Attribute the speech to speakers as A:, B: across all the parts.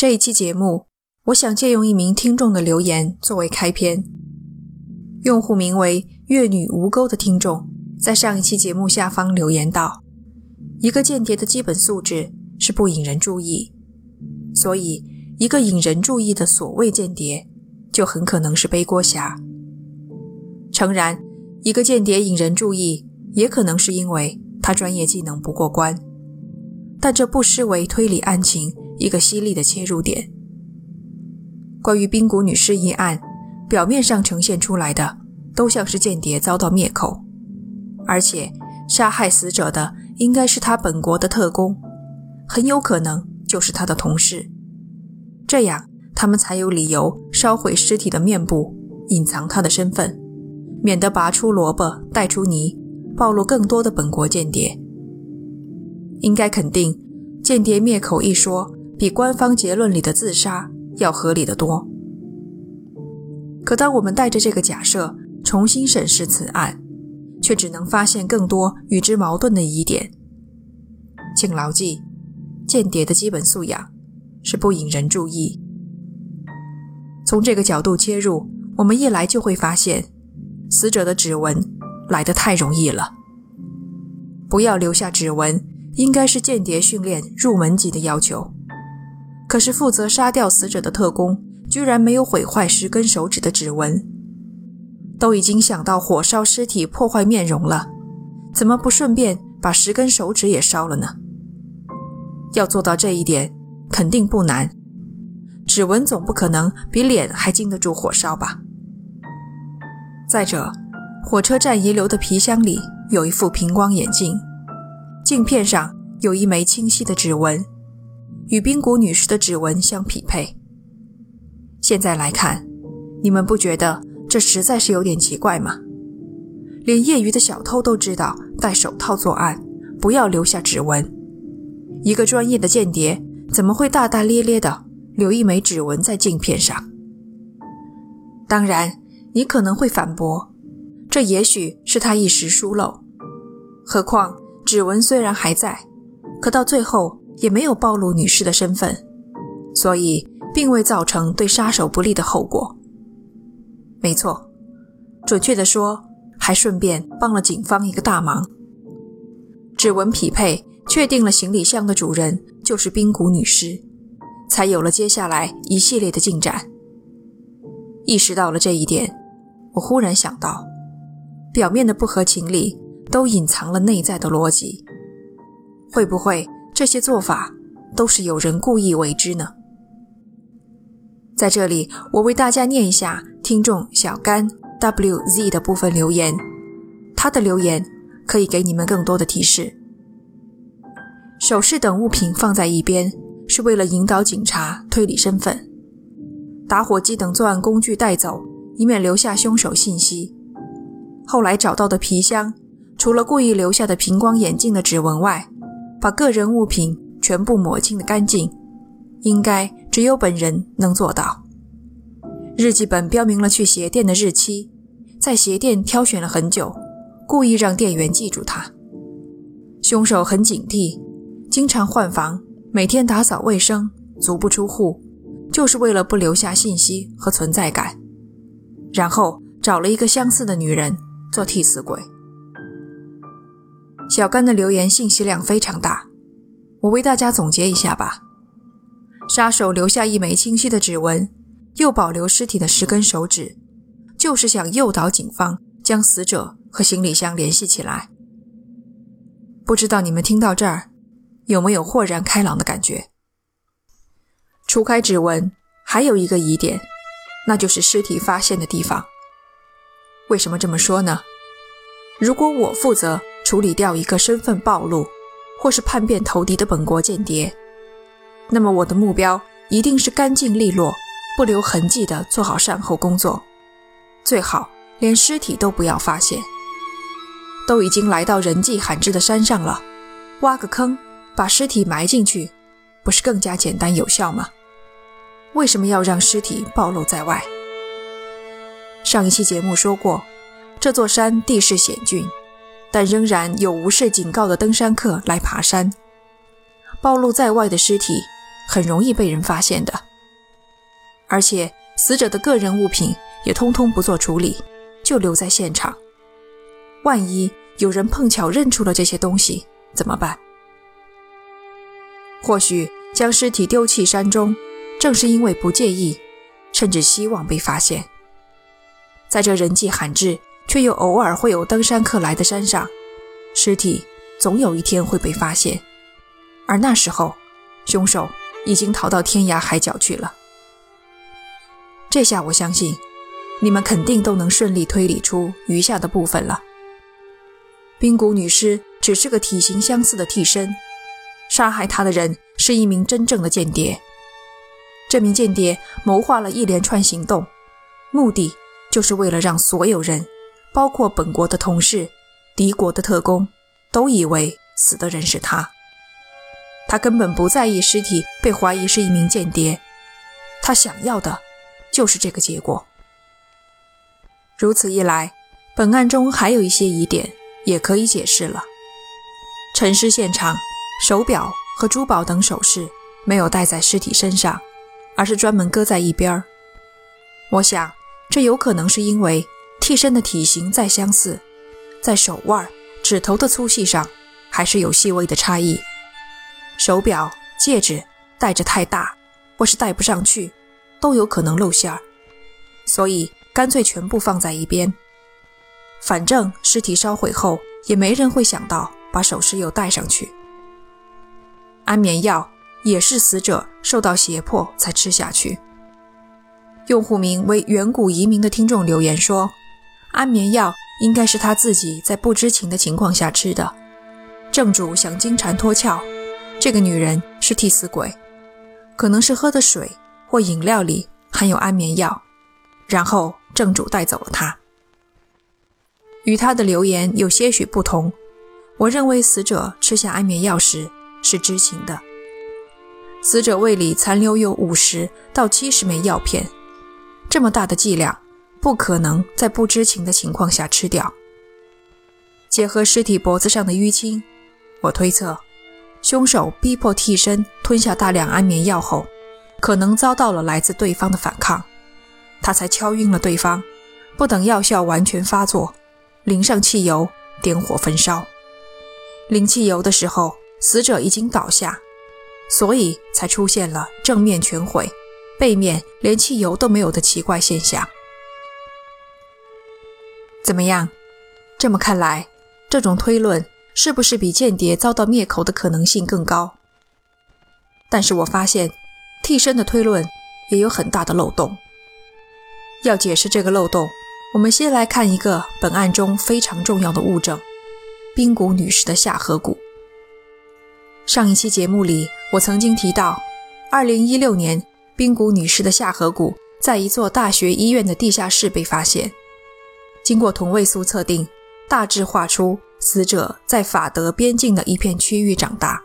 A: 这一期节目，我想借用一名听众的留言作为开篇。用户名为“月女无钩”的听众在上一期节目下方留言道：“一个间谍的基本素质是不引人注意，所以一个引人注意的所谓间谍，就很可能是背锅侠。诚然，一个间谍引人注意，也可能是因为他专业技能不过关，但这不失为推理案情。”一个犀利的切入点。关于冰谷女尸一案，表面上呈现出来的都像是间谍遭到灭口，而且杀害死者的应该是他本国的特工，很有可能就是他的同事。这样，他们才有理由烧毁尸体的面部，隐藏他的身份，免得拔出萝卜带出泥，暴露更多的本国间谍。应该肯定，间谍灭口一说。比官方结论里的自杀要合理的多。可当我们带着这个假设重新审视此案，却只能发现更多与之矛盾的疑点。请牢记，间谍的基本素养是不引人注意。从这个角度切入，我们一来就会发现，死者的指纹来得太容易了。不要留下指纹，应该是间谍训练入门级的要求。可是，负责杀掉死者的特工居然没有毁坏十根手指的指纹，都已经想到火烧尸体破坏面容了，怎么不顺便把十根手指也烧了呢？要做到这一点，肯定不难。指纹总不可能比脸还经得住火烧吧？再者，火车站遗留的皮箱里有一副平光眼镜，镜片上有一枚清晰的指纹。与冰谷女士的指纹相匹配。现在来看，你们不觉得这实在是有点奇怪吗？连业余的小偷都知道戴手套作案，不要留下指纹。一个专业的间谍怎么会大大咧咧的留一枚指纹在镜片上？当然，你可能会反驳，这也许是他一时疏漏。何况指纹虽然还在，可到最后。也没有暴露女士的身份，所以并未造成对杀手不利的后果。没错，准确的说，还顺便帮了警方一个大忙。指纹匹配确定了行李箱的主人就是冰谷女尸，才有了接下来一系列的进展。意识到了这一点，我忽然想到，表面的不合情理都隐藏了内在的逻辑，会不会？这些做法都是有人故意为之呢。在这里，我为大家念一下听众小甘 WZ 的部分留言，他的留言可以给你们更多的提示。首饰等物品放在一边，是为了引导警察推理身份；打火机等作案工具带走，以免留下凶手信息。后来找到的皮箱，除了故意留下的平光眼镜的指纹外，把个人物品全部抹清的干净，应该只有本人能做到。日记本标明了去鞋店的日期，在鞋店挑选了很久，故意让店员记住他。凶手很警惕，经常换房，每天打扫卫生，足不出户，就是为了不留下信息和存在感。然后找了一个相似的女人做替死鬼。小甘的留言信息量非常大，我为大家总结一下吧。杀手留下一枚清晰的指纹，又保留尸体的十根手指，就是想诱导警方将死者和行李箱联系起来。不知道你们听到这儿，有没有豁然开朗的感觉？除开指纹，还有一个疑点，那就是尸体发现的地方。为什么这么说呢？如果我负责。处理掉一个身份暴露，或是叛变投敌的本国间谍，那么我的目标一定是干净利落、不留痕迹地做好善后工作，最好连尸体都不要发现。都已经来到人迹罕至的山上了，挖个坑把尸体埋进去，不是更加简单有效吗？为什么要让尸体暴露在外？上一期节目说过，这座山地势险峻。但仍然有无视警告的登山客来爬山，暴露在外的尸体很容易被人发现的。而且死者的个人物品也通通不做处理，就留在现场。万一有人碰巧认出了这些东西，怎么办？或许将尸体丢弃山中，正是因为不介意，甚至希望被发现。在这人迹罕至却又偶尔会有登山客来的山上，尸体总有一天会被发现，而那时候，凶手已经逃到天涯海角去了。这下我相信，你们肯定都能顺利推理出余下的部分了。冰谷女尸只是个体型相似的替身，杀害她的人是一名真正的间谍。这名间谍谋划了一连串行动，目的就是为了让所有人，包括本国的同事、敌国的特工，都以为死的人是他。他根本不在意尸体被怀疑是一名间谍，他想要的。就是这个结果。如此一来，本案中还有一些疑点也可以解释了。沉尸现场，手表和珠宝等首饰没有戴在尸体身上，而是专门搁在一边儿。我想，这有可能是因为替身的体型再相似，在手腕、指头的粗细上还是有细微的差异。手表、戒指戴着太大，或是戴不上去。都有可能露馅儿，所以干脆全部放在一边。反正尸体烧毁后，也没人会想到把首饰又戴上去。安眠药也是死者受到胁迫才吃下去。用户名为“远古移民”的听众留言说：“安眠药应该是他自己在不知情的情况下吃的。正主想金蝉脱壳，这个女人是替死鬼，可能是喝的水。”或饮料里含有安眠药，然后正主带走了她。与他的留言有些许不同，我认为死者吃下安眠药时是知情的。死者胃里残留有五十到七十枚药片，这么大的剂量，不可能在不知情的情况下吃掉。结合尸体脖子上的淤青，我推测，凶手逼迫替身吞下大量安眠药后。可能遭到了来自对方的反抗，他才敲晕了对方，不等药效完全发作，淋上汽油点火焚烧。淋汽油的时候，死者已经倒下，所以才出现了正面全毁、背面连汽油都没有的奇怪现象。怎么样？这么看来，这种推论是不是比间谍遭到灭口的可能性更高？但是我发现。替身的推论也有很大的漏洞。要解释这个漏洞，我们先来看一个本案中非常重要的物证——冰谷女士的下颌骨。上一期节目里，我曾经提到，2016年冰谷女士的下颌骨在一座大学医院的地下室被发现。经过同位素测定，大致画出死者在法德边境的一片区域长大。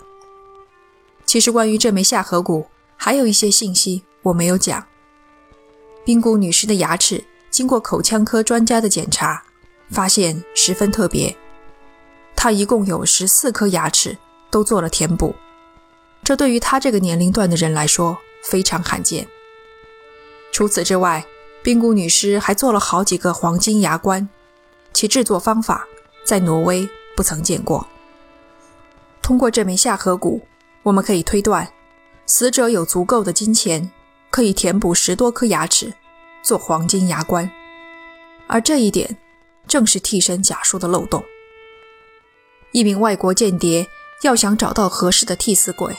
A: 其实，关于这枚下颌骨，还有一些信息我没有讲。冰谷女士的牙齿经过口腔科专家的检查，发现十分特别。她一共有十四颗牙齿都做了填补，这对于她这个年龄段的人来说非常罕见。除此之外，冰谷女士还做了好几个黄金牙冠，其制作方法在挪威不曾见过。通过这枚下颌骨，我们可以推断。死者有足够的金钱，可以填补十多颗牙齿，做黄金牙冠，而这一点正是替身假说的漏洞。一名外国间谍要想找到合适的替死鬼，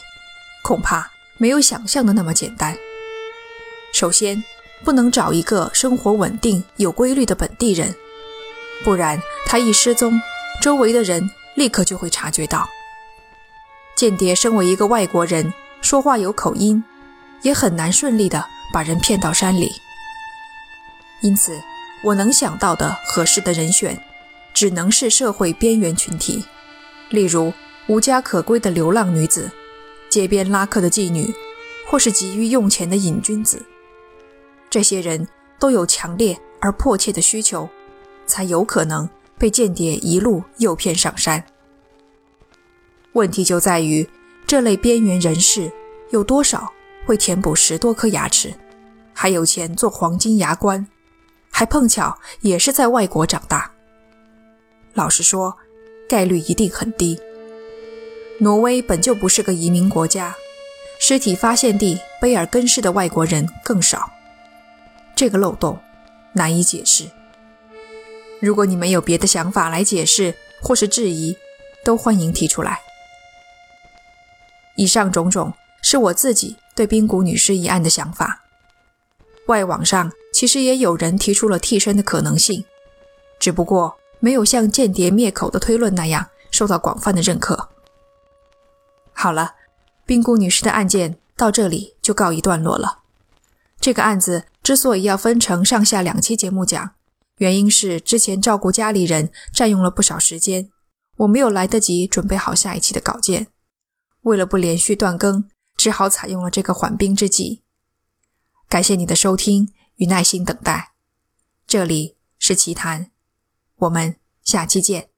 A: 恐怕没有想象的那么简单。首先，不能找一个生活稳定、有规律的本地人，不然他一失踪，周围的人立刻就会察觉到。间谍身为一个外国人。说话有口音，也很难顺利的把人骗到山里。因此，我能想到的合适的人选，只能是社会边缘群体，例如无家可归的流浪女子、街边拉客的妓女，或是急于用钱的瘾君子。这些人都有强烈而迫切的需求，才有可能被间谍一路诱骗上山。问题就在于。这类边缘人士有多少会填补十多颗牙齿，还有钱做黄金牙冠，还碰巧也是在外国长大。老实说，概率一定很低。挪威本就不是个移民国家，尸体发现地卑尔根市的外国人更少。这个漏洞难以解释。如果你们有别的想法来解释或是质疑，都欢迎提出来。以上种种是我自己对冰谷女士一案的想法。外网上其实也有人提出了替身的可能性，只不过没有像间谍灭口的推论那样受到广泛的认可。好了，冰谷女士的案件到这里就告一段落了。这个案子之所以要分成上下两期节目讲，原因是之前照顾家里人占用了不少时间，我没有来得及准备好下一期的稿件。为了不连续断更，只好采用了这个缓兵之计。感谢你的收听与耐心等待，这里是奇谈，我们下期见。